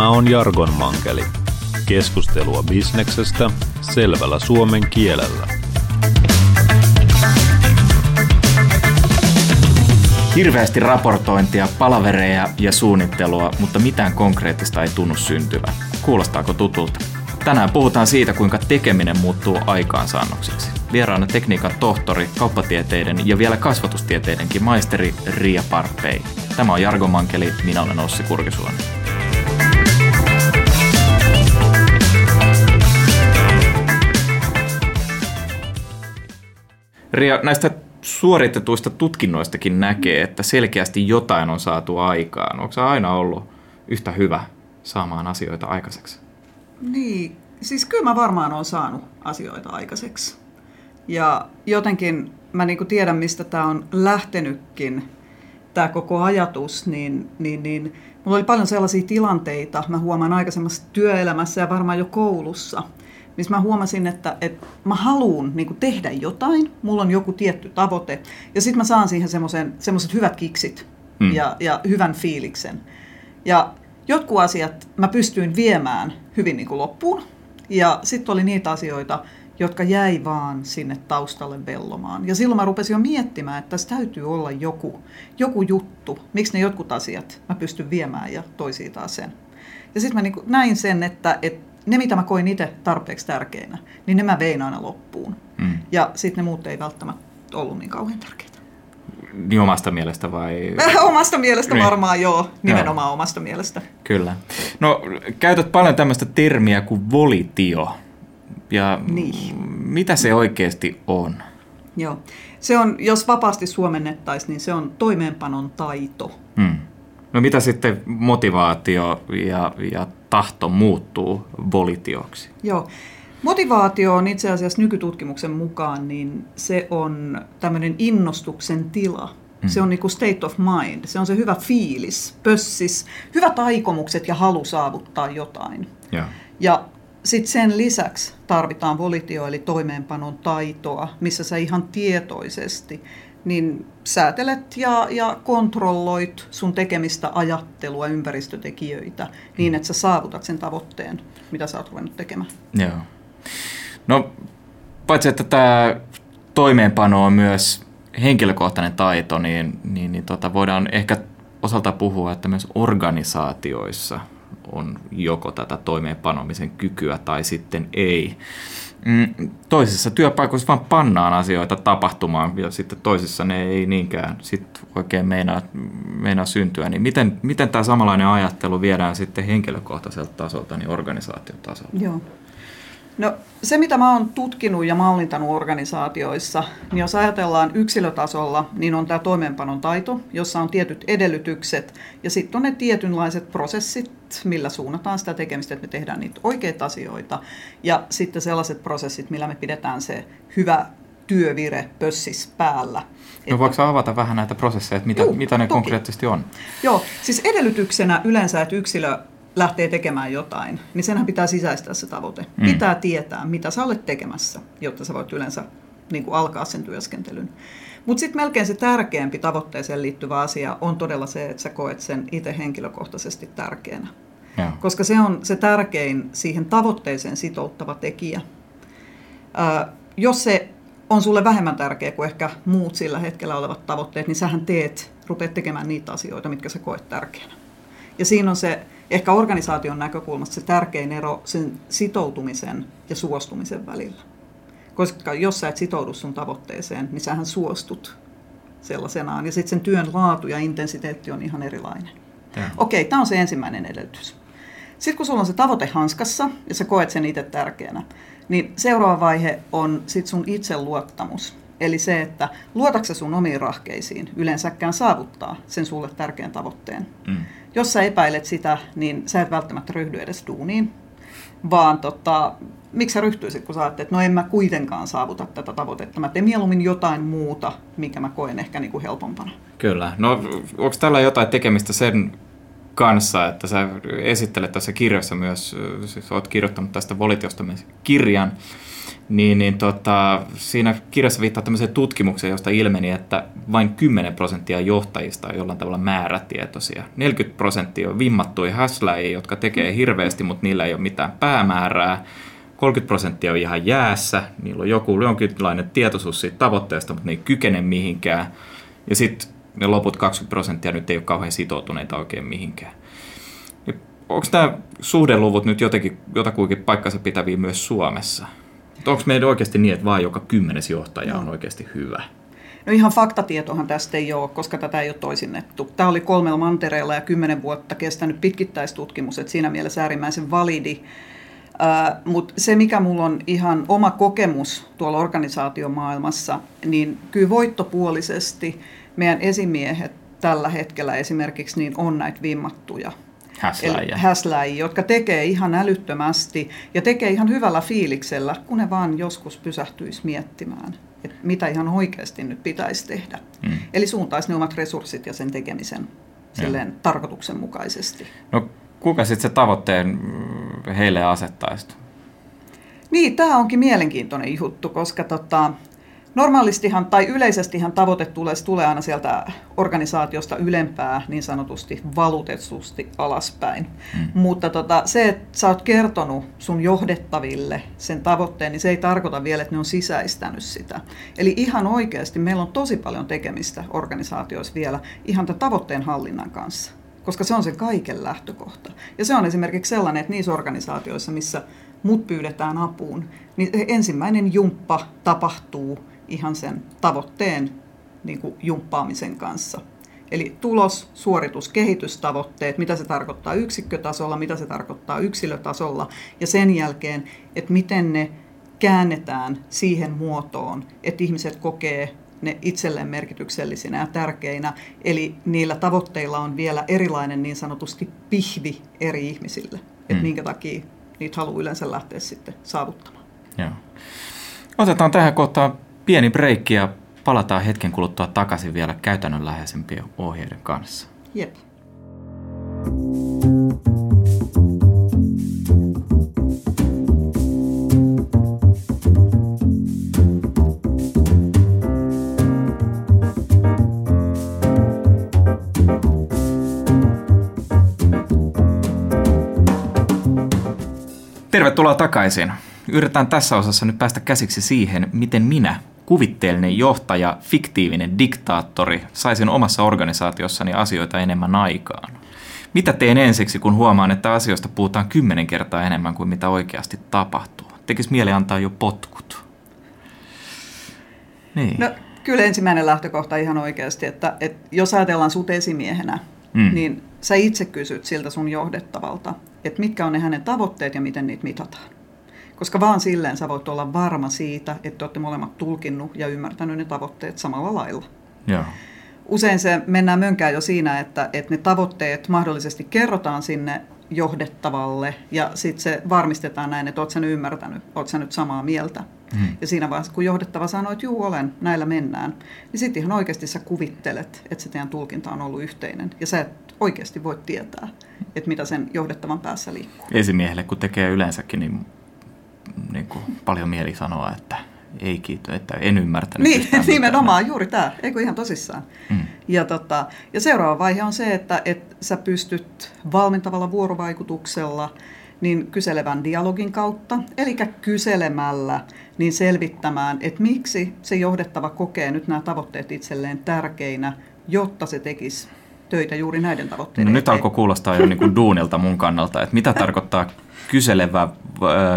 Tämä on Jargon Mankeli. Keskustelua bisneksestä selvällä suomen kielellä. Hirveästi raportointia, palavereja ja suunnittelua, mutta mitään konkreettista ei tunnu syntyvä. Kuulostaako tutulta? Tänään puhutaan siitä, kuinka tekeminen muuttuu aikaansaannokseksi. Vieraana tekniikan tohtori, kauppatieteiden ja vielä kasvatustieteidenkin maisteri Ria Parpei. Tämä on Jargo Mankeli, minä olen Ossi Kurkisuoni. Ria, näistä suoritetuista tutkinnoistakin näkee, että selkeästi jotain on saatu aikaan. Onko se aina ollut yhtä hyvä saamaan asioita aikaiseksi? Niin, siis kyllä mä varmaan on saanut asioita aikaiseksi. Ja jotenkin mä niin tiedän, mistä tämä on lähtenytkin, tämä koko ajatus, niin, niin, niin mulla oli paljon sellaisia tilanteita, mä huomaan aikaisemmassa työelämässä ja varmaan jo koulussa, missä mä huomasin, että, että mä haluan niin tehdä jotain, mulla on joku tietty tavoite, ja sitten mä saan siihen semmoiset hyvät kiksit mm. ja, ja hyvän fiiliksen. Ja jotkut asiat mä pystyin viemään hyvin niin kuin loppuun, ja sitten oli niitä asioita, jotka jäi vaan sinne taustalle vellomaan. Ja silloin mä rupesin jo miettimään, että tässä täytyy olla joku, joku juttu, miksi ne jotkut asiat mä pystyn viemään ja toisiin taas sen. Ja sitten mä niin näin sen, että, että ne mitä mä koin itse tarpeeksi tärkeinä, niin ne mä vein aina loppuun. Mm. Ja sitten ne muut ei välttämättä ollut niin kauhean tärkeitä. Niin omasta mielestä vai? omasta mielestä niin. varmaan joo, nimenomaan joo. omasta mielestä. Kyllä. No käytät paljon tämmöistä termiä kuin volitio. Ja niin. mitä se oikeasti on? Joo. Se on, jos vapaasti suomennettaisiin, niin se on toimeenpanon taito. Hmm. No mitä sitten motivaatio ja, ja tahto muuttuu volitioksi? Joo. Motivaatio on itse asiassa nykytutkimuksen mukaan, niin se on tämmöinen innostuksen tila. Mm. Se on niinku state of mind, se on se hyvä fiilis, pössis, hyvät aikomukset ja halu saavuttaa jotain. Ja, ja sitten sen lisäksi tarvitaan volitio eli toimeenpanon taitoa, missä sä ihan tietoisesti niin säätelet ja, ja kontrolloit sun tekemistä ajattelua, ympäristötekijöitä, niin että sä saavutat sen tavoitteen, mitä sä oot ruvennut tekemään. Joo. No, paitsi että tämä toimeenpano on myös henkilökohtainen taito, niin, niin, niin tota, voidaan ehkä osalta puhua, että myös organisaatioissa on joko tätä toimeenpanomisen kykyä tai sitten ei. Mm, toisissa työpaikoissa vaan pannaan asioita tapahtumaan ja sitten toisissa ne ei niinkään sit oikein meinaa, meinaa syntyä. Niin miten, miten tämä samanlainen ajattelu viedään sitten henkilökohtaiselta tasolta niin organisaatiotasolta? Joo. No se, mitä mä oon tutkinut ja mallintanut organisaatioissa, niin jos ajatellaan yksilötasolla, niin on tämä toimeenpanon taito, jossa on tietyt edellytykset ja sitten on ne tietynlaiset prosessit, millä suunnataan sitä tekemistä, että me tehdään niitä oikeita asioita ja sitten sellaiset prosessit, millä me pidetään se hyvä työvire pössis päällä. No voiko avata vähän näitä prosesseja, että mitä, Juu, mitä ne toki. konkreettisesti on? Joo, siis edellytyksenä yleensä, että yksilö lähtee tekemään jotain, niin senhän pitää sisäistää se tavoite. Mm. Pitää tietää, mitä sä olet tekemässä, jotta sä voit yleensä niin kuin alkaa sen työskentelyn. Mutta sitten melkein se tärkeämpi tavoitteeseen liittyvä asia on todella se, että sä koet sen itse henkilökohtaisesti tärkeänä. Ja. Koska se on se tärkein siihen tavoitteeseen sitouttava tekijä. Ää, jos se on sulle vähemmän tärkeä kuin ehkä muut sillä hetkellä olevat tavoitteet, niin sähän teet, rupeat tekemään niitä asioita, mitkä sä koet tärkeänä. Ja siinä on se ehkä organisaation näkökulmasta se tärkein ero sen sitoutumisen ja suostumisen välillä. Koska jos sä et sitoudu sun tavoitteeseen, niin sähän suostut sellaisenaan. Ja sitten sen työn laatu ja intensiteetti on ihan erilainen. Okei, tämä on se ensimmäinen edellytys. Sitten kun sulla on se tavoite hanskassa ja sä koet sen itse tärkeänä, niin seuraava vaihe on sit sun itseluottamus. Eli se, että luotatko sun omiin rahkeisiin yleensäkään saavuttaa sen sulle tärkeän tavoitteen. Mm jos sä epäilet sitä, niin sä et välttämättä ryhdy edes duuniin, vaan tota, miksi sä ryhtyisit, kun sä ajattelet, että no en mä kuitenkaan saavuta tätä tavoitetta. Mä teen mieluummin jotain muuta, mikä mä koen ehkä niin kuin helpompana. Kyllä. No onko tällä jotain tekemistä sen kanssa, että sä esittelet tässä kirjassa myös, siis oot kirjoittanut tästä volitiosta myös kirjan, niin, niin tota, siinä kirjassa viittaa tämmöiseen tutkimukseen, josta ilmeni, että vain 10 prosenttia johtajista on jollain tavalla määrätietoisia. 40 prosenttia on vimmattuja häsläjiä, jotka tekee hirveästi, mutta niillä ei ole mitään päämäärää. 30 prosenttia on ihan jäässä, niillä on joku jonkinlainen tietoisuus siitä tavoitteesta, mutta ne ei kykene mihinkään. Ja sitten ne loput 20 prosenttia nyt ei ole kauhean sitoutuneita oikein mihinkään. Onko nämä suhdeluvut nyt jotenkin jotakuinkin paikkansa pitäviä myös Suomessa? Onko meidän oikeasti niin, että vain joka kymmenes johtaja no. on oikeasti hyvä? No ihan faktatietohan tästä ei ole, koska tätä ei ole toisinnettu. Tämä oli kolmella mantereella ja kymmenen vuotta kestänyt pitkittäistutkimus, että siinä mielessä äärimmäisen validi. Mutta se, mikä mulla on ihan oma kokemus tuolla organisaatiomaailmassa, niin kyllä voittopuolisesti meidän esimiehet tällä hetkellä esimerkiksi niin on näitä vimmattuja häsläjiä, jotka tekee ihan älyttömästi ja tekee ihan hyvällä fiiliksellä, kun ne vaan joskus pysähtyisi miettimään, että mitä ihan oikeasti nyt pitäisi tehdä. Mm. Eli suuntaisi ne omat resurssit ja sen tekemisen silleen tarkoituksenmukaisesti. No kuka sitten se tavoitteen mm, heille asettaisi? Niin, tämä onkin mielenkiintoinen juttu, koska tota, Normaalistihan tai yleisestihan tavoite tulee, tulee aina sieltä organisaatiosta ylempää niin sanotusti valutetusti alaspäin. Mm. Mutta tota, se, että sä oot kertonut sun johdettaville sen tavoitteen, niin se ei tarkoita vielä, että ne on sisäistänyt sitä. Eli ihan oikeasti meillä on tosi paljon tekemistä organisaatioissa vielä ihan tämän tavoitteen hallinnan kanssa koska se on se kaiken lähtökohta. Ja se on esimerkiksi sellainen, että niissä organisaatioissa, missä mut pyydetään apuun, niin ensimmäinen jumppa tapahtuu ihan sen tavoitteen niin kuin jumppaamisen kanssa. Eli tulos, suoritus, kehitystavoitteet, mitä se tarkoittaa yksikkötasolla, mitä se tarkoittaa yksilötasolla ja sen jälkeen, että miten ne käännetään siihen muotoon, että ihmiset kokee ne itselleen merkityksellisinä ja tärkeinä. Eli niillä tavoitteilla on vielä erilainen niin sanotusti pihvi eri ihmisille, että mm. minkä takia niitä haluaa yleensä lähteä sitten saavuttamaan. Joo. Otetaan tähän kohtaan pieni breikki ja palataan hetken kuluttua takaisin vielä käytännönläheisempien ohjeiden kanssa. Jep. Tervetuloa takaisin. Yritetään tässä osassa nyt päästä käsiksi siihen, miten minä kuvitteellinen johtaja, fiktiivinen diktaattori, saisin omassa organisaatiossani asioita enemmän aikaan. Mitä teen ensiksi, kun huomaan, että asioista puhutaan kymmenen kertaa enemmän kuin mitä oikeasti tapahtuu? Tekis mieli antaa jo potkut. Niin. No, kyllä ensimmäinen lähtökohta ihan oikeasti, että, että jos ajatellaan sut esimiehenä, mm. niin sä itse kysyt siltä sun johdettavalta, että mitkä on ne hänen tavoitteet ja miten niitä mitataan. Koska vaan silleen sä voit olla varma siitä, että olette molemmat tulkinnut ja ymmärtänyt ne tavoitteet samalla lailla. Joo. Usein se mennään mönkään jo siinä, että, että ne tavoitteet mahdollisesti kerrotaan sinne johdettavalle ja sitten se varmistetaan näin, että oot sä nyt ymmärtänyt, oot sä nyt samaa mieltä. Hmm. Ja siinä vaiheessa, kun johdettava sanoo, että juu olen, näillä mennään, niin sitten ihan oikeasti sä kuvittelet, että se teidän tulkinta on ollut yhteinen. Ja sä et oikeasti voi tietää, että mitä sen johdettavan päässä liikkuu. Esimiehelle, kun tekee yleensäkin, niin niin kuin paljon mieli sanoa, että ei kiitos, että en ymmärtänyt. Niin, nimenomaan, juuri tämä, eikö ihan tosissaan. Mm. Ja, tota, ja seuraava vaihe on se, että, että sä pystyt valmentavalla vuorovaikutuksella niin kyselevän dialogin kautta, eli kyselemällä niin selvittämään, että miksi se johdettava kokee nyt nämä tavoitteet itselleen tärkeinä, jotta se tekisi töitä juuri näiden tavoitteiden no, Nyt alkoi kuulostaa jo niin kuin duunilta mun kannalta, että mitä tarkoittaa kyselevä,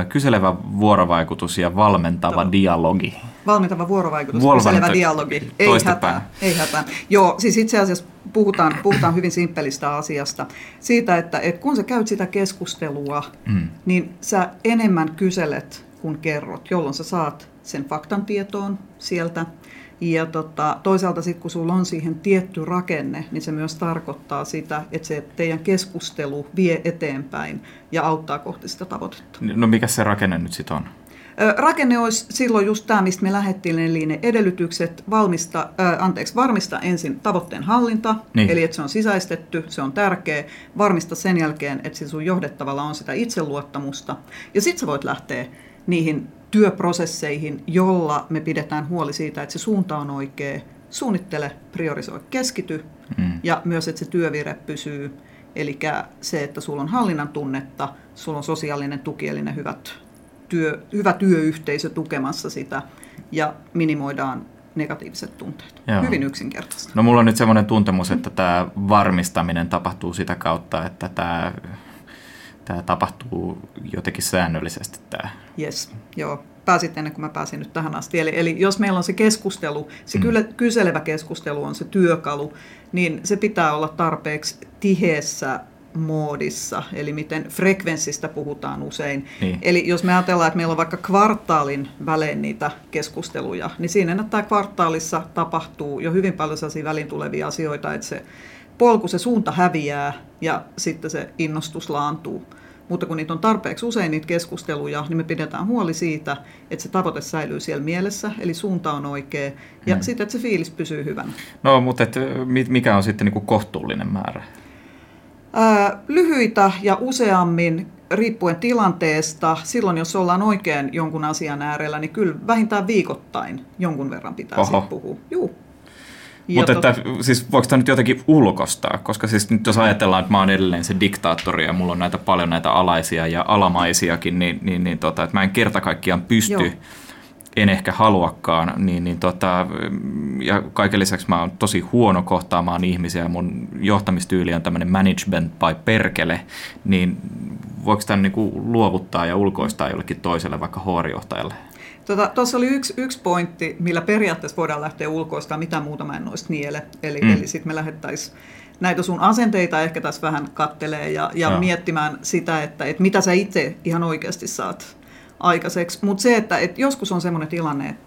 kyselevä vuorovaikutus ja valmentava dialogi. Valmentava vuorovaikutus, Vuorovanta- kyselevä dialogi. Ei hätää, ei hätää. Joo, siis itse asiassa puhutaan, puhutaan hyvin simppelistä asiasta. Siitä, että, että kun sä käyt sitä keskustelua, mm. niin sä enemmän kyselet kuin kerrot, jolloin sä saat sen faktan tietoon sieltä ja tota, toisaalta sitten kun sulla on siihen tietty rakenne, niin se myös tarkoittaa sitä, että se teidän keskustelu vie eteenpäin ja auttaa kohti sitä tavoitetta. No mikä se rakenne nyt sitten on? Rakenne olisi silloin just tämä, mistä me lähdettiin, eli ne edellytykset valmista, äh, anteeksi, varmista ensin tavoitteen hallinta, niin. eli että se on sisäistetty, se on tärkeä. Varmista sen jälkeen, että sun johdettavalla on sitä itseluottamusta. Ja sitten sä voit lähteä niihin työprosesseihin, jolla me pidetään huoli siitä, että se suunta on oikea, suunnittele, priorisoi, keskity mm. ja myös, että se työvire pysyy. Eli se, että sulla on hallinnan tunnetta, sulla on sosiaalinen tuki, eli ne hyvät työ, hyvä työyhteisö tukemassa sitä ja minimoidaan negatiiviset tunteet. Joo. Hyvin yksinkertaista. No mulla on nyt semmoinen tuntemus, että tämä varmistaminen tapahtuu sitä kautta, että tämä, tämä tapahtuu jotenkin säännöllisesti. Tämä. Yes, joo. Pääsit ennen kuin mä pääsin nyt tähän asti. Eli, eli jos meillä on se keskustelu, se mm. kyselevä keskustelu on se työkalu, niin se pitää olla tarpeeksi tiheessä moodissa, eli miten frekvenssistä puhutaan usein. Niin. Eli jos me ajatellaan, että meillä on vaikka kvartaalin välein niitä keskusteluja, niin siinä että kvartaalissa tapahtuu jo hyvin paljon sellaisia väliin tulevia asioita, että se polku, se suunta häviää ja sitten se innostus laantuu. Mutta kun niitä on tarpeeksi usein niitä keskusteluja, niin me pidetään huoli siitä, että se tavoite säilyy siellä mielessä, eli suunta on oikea, ja hmm. sitten, että se fiilis pysyy hyvänä. No, mutta et, mikä on sitten niin kuin kohtuullinen määrä? lyhyitä ja useammin riippuen tilanteesta, silloin jos ollaan oikein jonkun asian äärellä, niin kyllä vähintään viikoittain jonkun verran pitää puhua. Juu. Mutta että, siis voiko tämä nyt jotenkin ulkostaa? Koska siis nyt jos ajatellaan, että mä oon edelleen se diktaattori ja mulla on näitä paljon näitä alaisia ja alamaisiakin, niin, niin, niin tota, että mä en kerta kaikkiaan pysty Joo en ehkä haluakaan, niin, niin tota, ja kaiken lisäksi mä oon tosi huono kohtaamaan ihmisiä, mun johtamistyyli on tämmöinen management by perkele, niin voiko tämän niin luovuttaa ja ulkoistaa jollekin toiselle, vaikka HR-johtajalle? Tuossa tota, oli yksi, yksi pointti, millä periaatteessa voidaan lähteä ulkoistaa, mitä muuta mä en noista niele. Eli, mm. eli sitten me lähettäisiin näitä sun asenteita ehkä tässä vähän kattelee ja, ja no. miettimään sitä, että, että mitä sä itse ihan oikeasti saat aikaiseksi. Mutta se, että, että joskus on sellainen tilanne, että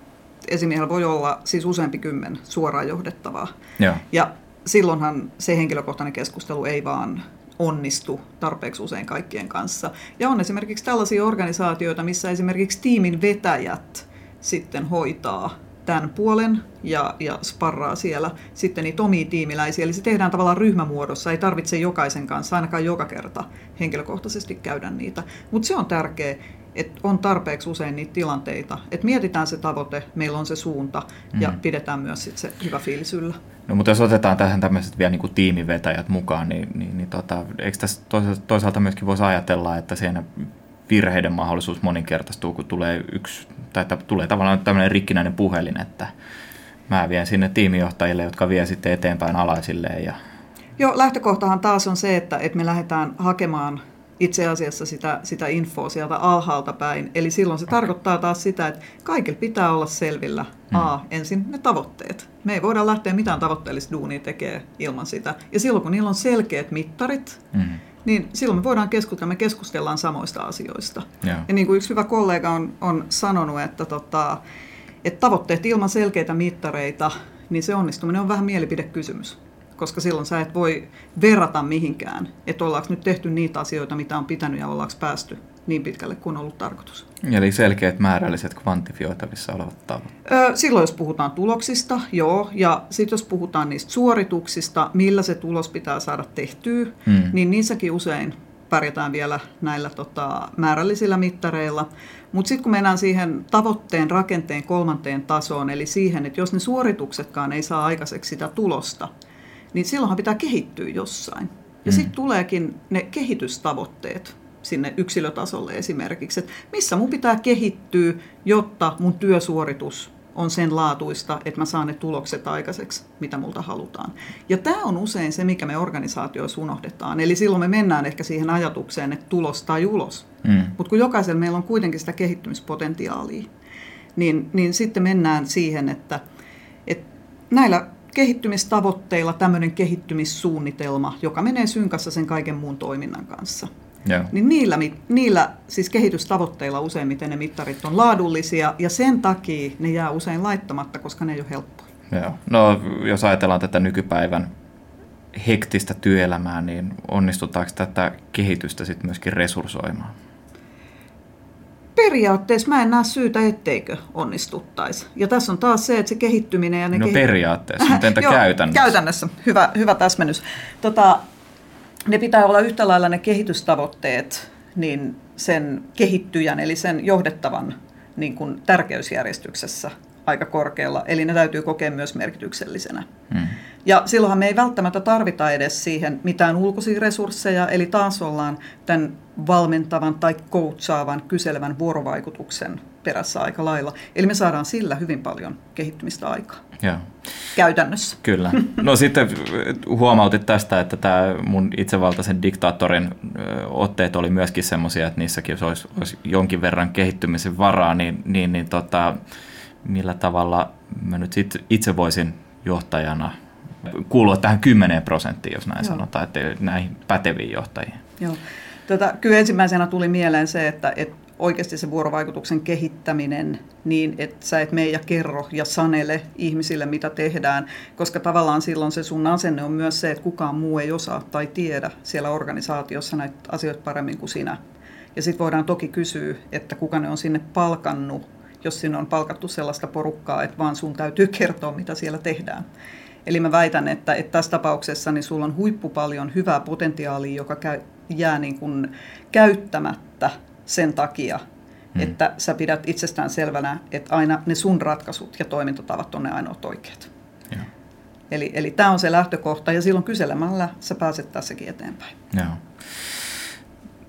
esimiehellä voi olla siis useampi kymmen suoraan johdettavaa. Ja. ja silloinhan se henkilökohtainen keskustelu ei vaan onnistu tarpeeksi usein kaikkien kanssa. Ja on esimerkiksi tällaisia organisaatioita, missä esimerkiksi tiimin vetäjät sitten hoitaa tämän puolen ja, ja sparraa siellä sitten niitä omia tiimiläisiä. Eli se tehdään tavallaan ryhmämuodossa, ei tarvitse jokaisen kanssa ainakaan joka kerta henkilökohtaisesti käydä niitä. Mutta se on tärkeää, että on tarpeeksi usein niitä tilanteita, että mietitään se tavoite, meillä on se suunta ja mm. pidetään myös sit se hyvä fiilis yllä. No mutta jos otetaan tähän tämmöiset vielä niin kuin tiimivetäjät mukaan, niin, niin, niin tota, eikö tässä toisaalta myöskin voisi ajatella, että siinä virheiden mahdollisuus moninkertaistuu, kun tulee yksi, tai että tulee tavallaan tämmöinen rikkinäinen puhelin, että mä vien sinne tiimijohtajille, jotka vie sitten eteenpäin alaisilleen. Ja... Joo, lähtökohtahan taas on se, että, että me lähdetään hakemaan itse asiassa sitä, sitä infoa sieltä alhaalta päin. Eli silloin se tarkoittaa taas sitä, että kaikilla pitää olla selvillä A, mm. ensin ne tavoitteet. Me ei voida lähteä mitään tavoitteellista duunia tekemään ilman sitä. Ja silloin kun niillä on selkeät mittarit, mm. niin silloin me voidaan keskustella, me keskustellaan samoista asioista. Yeah. Ja niin kuin yksi hyvä kollega on, on sanonut, että, tota, että tavoitteet ilman selkeitä mittareita, niin se onnistuminen on vähän mielipidekysymys koska silloin sä et voi verrata mihinkään, että ollaanko nyt tehty niitä asioita, mitä on pitänyt ja ollaanko päästy niin pitkälle kuin on ollut tarkoitus. Eli selkeät määrälliset kvantifioitavissa olevat tavoitteet. Silloin jos puhutaan tuloksista, joo, ja sitten jos puhutaan niistä suorituksista, millä se tulos pitää saada tehtyä, hmm. niin niissäkin usein pärjätään vielä näillä tota, määrällisillä mittareilla. Mutta sitten kun mennään siihen tavoitteen rakenteen kolmanteen tasoon, eli siihen, että jos ne suorituksetkaan ei saa aikaiseksi sitä tulosta, niin silloinhan pitää kehittyä jossain. Ja mm. sitten tuleekin ne kehitystavoitteet sinne yksilötasolle esimerkiksi, että missä mun pitää kehittyä, jotta mun työsuoritus on sen laatuista, että mä saan ne tulokset aikaiseksi, mitä multa halutaan. Ja tämä on usein se, mikä me organisaatioissa unohdetaan. Eli silloin me mennään ehkä siihen ajatukseen, että tulos tai ulos. Mm. Mutta kun jokaisella meillä on kuitenkin sitä kehittymispotentiaalia, niin, niin sitten mennään siihen, että, että näillä kehittymistavoitteilla tämmöinen kehittymissuunnitelma, joka menee synkassa sen kaiken muun toiminnan kanssa. Yeah. Niin niillä, niillä siis kehitystavoitteilla useimmiten ne mittarit on laadullisia ja sen takia ne jää usein laittamatta, koska ne ei ole helppoja. Joo. No jos ajatellaan tätä nykypäivän hektistä työelämää, niin onnistutaanko tätä kehitystä sitten myöskin resurssoimaan? Periaatteessa mä en näe syytä, etteikö onnistuttaisi. Ja tässä on taas se, että se kehittyminen... Ja ne no kehi... periaatteessa, mutta entä Joo, käytännössä? Käytännössä, hyvä, hyvä täsmennys. Tota, ne pitää olla yhtä lailla ne kehitystavoitteet niin sen kehittyjän, eli sen johdettavan niin kuin tärkeysjärjestyksessä aika korkealla, eli ne täytyy kokea myös merkityksellisenä. Hmm. Ja silloinhan me ei välttämättä tarvita edes siihen mitään ulkoisia resursseja, eli taas ollaan tämän valmentavan tai coachaavan, kyselevän vuorovaikutuksen perässä aika lailla. Eli me saadaan sillä hyvin paljon kehittymistä aikaa. Joo. Käytännössä. Kyllä. No sitten huomautit tästä, että tämä mun itsevaltaisen diktaattorin otteet oli myöskin semmoisia, että niissäkin olisi, olisi jonkin verran kehittymisen varaa, niin, niin, niin tota, millä tavalla mä nyt itse voisin johtajana kuulua tähän 10 prosenttiin, jos näin Joo. sanotaan, että näihin päteviin johtajiin. Joo. Tätä, kyllä ensimmäisenä tuli mieleen se, että, että oikeasti se vuorovaikutuksen kehittäminen niin, että sä et mene ja kerro ja sanele ihmisille, mitä tehdään, koska tavallaan silloin se sun asenne on myös se, että kukaan muu ei osaa tai tiedä siellä organisaatiossa näitä asioita paremmin kuin sinä. Ja sitten voidaan toki kysyä, että kuka ne on sinne palkannut, jos sinne on palkattu sellaista porukkaa, että vaan sun täytyy kertoa, mitä siellä tehdään. Eli mä väitän, että, että tässä tapauksessa niin sulla on huippu paljon hyvää potentiaalia, joka käy, jää niin kuin käyttämättä sen takia, hmm. että sä pidät itsestään selvänä, että aina ne sun ratkaisut ja toimintatavat on ne ainoat oikeat. Ja. Eli, eli tämä on se lähtökohta ja silloin kyselemällä sä pääset tässäkin eteenpäin. Joo.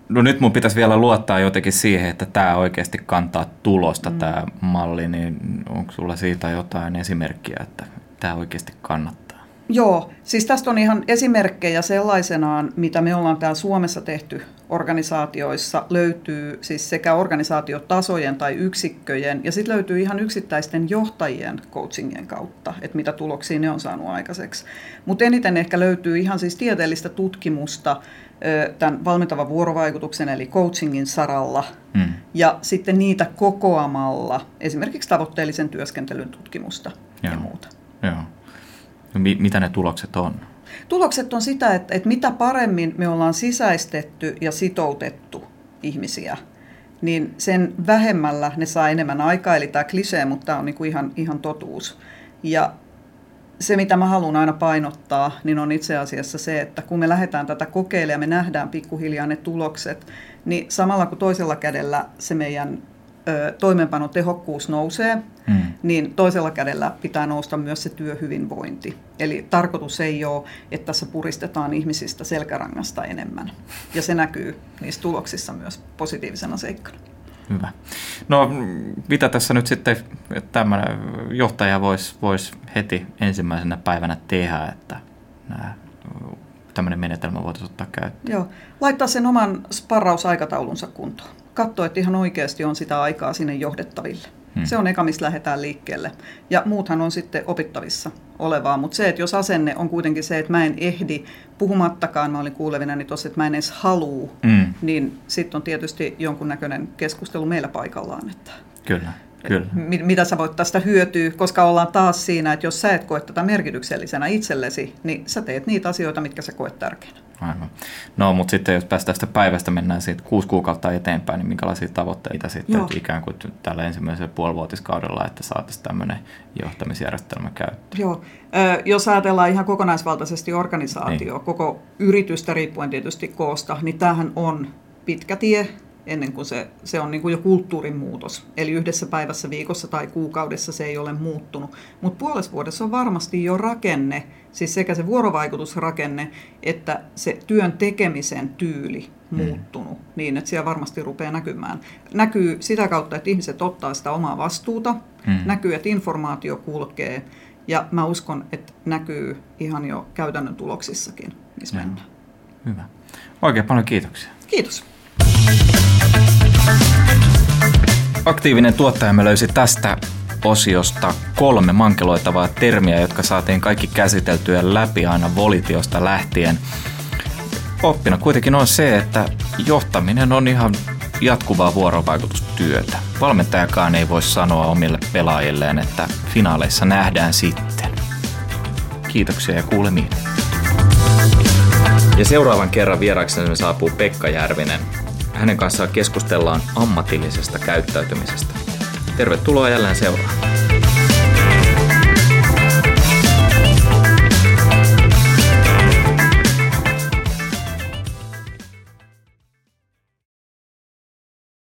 No nyt mun pitäisi vielä luottaa jotenkin siihen, että tämä oikeasti kantaa tulosta mm. tämä malli, niin onko sulla siitä jotain esimerkkiä, että tämä oikeasti kannattaa? Joo, siis tästä on ihan esimerkkejä sellaisenaan, mitä me ollaan täällä Suomessa tehty organisaatioissa. Löytyy siis sekä organisaatiotasojen tai yksikköjen, ja sitten löytyy ihan yksittäisten johtajien coachingien kautta, että mitä tuloksia ne on saanut aikaiseksi. Mutta eniten ehkä löytyy ihan siis tieteellistä tutkimusta tämän valmentavan vuorovaikutuksen eli coachingin saralla, hmm. ja sitten niitä kokoamalla esimerkiksi tavoitteellisen työskentelyn tutkimusta Joo. ja muuta. Joo. Mitä ne tulokset on? Tulokset on sitä, että, että mitä paremmin me ollaan sisäistetty ja sitoutettu ihmisiä, niin sen vähemmällä ne saa enemmän aikaa. Eli tämä klisee, mutta tämä on niin kuin ihan, ihan totuus. Ja se, mitä mä haluan aina painottaa, niin on itse asiassa se, että kun me lähdetään tätä kokeilemaan ja me nähdään pikkuhiljaa ne tulokset, niin samalla kuin toisella kädellä se meidän tehokkuus nousee, mm. Niin toisella kädellä pitää nousta myös se työhyvinvointi. Eli tarkoitus ei ole, että tässä puristetaan ihmisistä selkärangasta enemmän. Ja se näkyy niissä tuloksissa myös positiivisena seikkana. Hyvä. No mitä tässä nyt sitten tämmöinen johtaja voisi vois heti ensimmäisenä päivänä tehdä, että nämä tämmöinen menetelmä voitaisiin ottaa käyttöön? Joo, laittaa sen oman sparrausaikataulunsa kuntoon katsoa, että ihan oikeasti on sitä aikaa sinne johdettaville. Hmm. Se on eka, missä lähdetään liikkeelle. Ja muuthan on sitten opittavissa olevaa, mutta se, että jos asenne on kuitenkin se, että mä en ehdi, puhumattakaan mä olin kuulevina niin tuossa, että mä en edes halua, hmm. niin sitten on tietysti jonkunnäköinen keskustelu meillä paikallaan. Että Kyllä. Kyllä. mitä sä voit tästä hyötyä, koska ollaan taas siinä, että jos sä et koe tätä merkityksellisenä itsellesi, niin sä teet niitä asioita, mitkä sä koet tärkeänä. Aivan. No, mutta sitten jos päästään tästä päivästä, mennään siitä kuusi kuukautta eteenpäin, niin minkälaisia tavoitteita sitten Joo. ikään kuin tällä ensimmäisellä puolivuotiskaudella, että saataisiin tämmöinen johtamisjärjestelmä käyttöön? Joo, jos ajatellaan ihan kokonaisvaltaisesti organisaatio, niin. koko yritystä riippuen tietysti koosta, niin tämähän on pitkä tie, ennen kuin se, se on niin kuin jo kulttuurin muutos. Eli yhdessä päivässä, viikossa tai kuukaudessa se ei ole muuttunut. Mutta puolessa vuodessa on varmasti jo rakenne, siis sekä se vuorovaikutusrakenne, että se työn tekemisen tyyli mm. muuttunut mm. niin, että siellä varmasti rupeaa näkymään. Näkyy sitä kautta, että ihmiset ottaa sitä omaa vastuuta, mm. näkyy, että informaatio kulkee, ja mä uskon, että näkyy ihan jo käytännön tuloksissakin, missä mennään. Hyvä. Oikein paljon kiitoksia. Kiitos. Aktiivinen tuottajamme löysi tästä osiosta kolme mankeloitavaa termiä, jotka saatiin kaikki käsiteltyä läpi aina volitiosta lähtien. Oppina kuitenkin on se, että johtaminen on ihan jatkuvaa vuorovaikutustyötä. Valmentajakaan ei voi sanoa omille pelaajilleen, että finaaleissa nähdään sitten. Kiitoksia ja kuulemiin. Ja seuraavan kerran vieraksemme saapuu Pekka Järvinen, hänen kanssaan keskustellaan ammatillisesta käyttäytymisestä. Tervetuloa jälleen seuraan.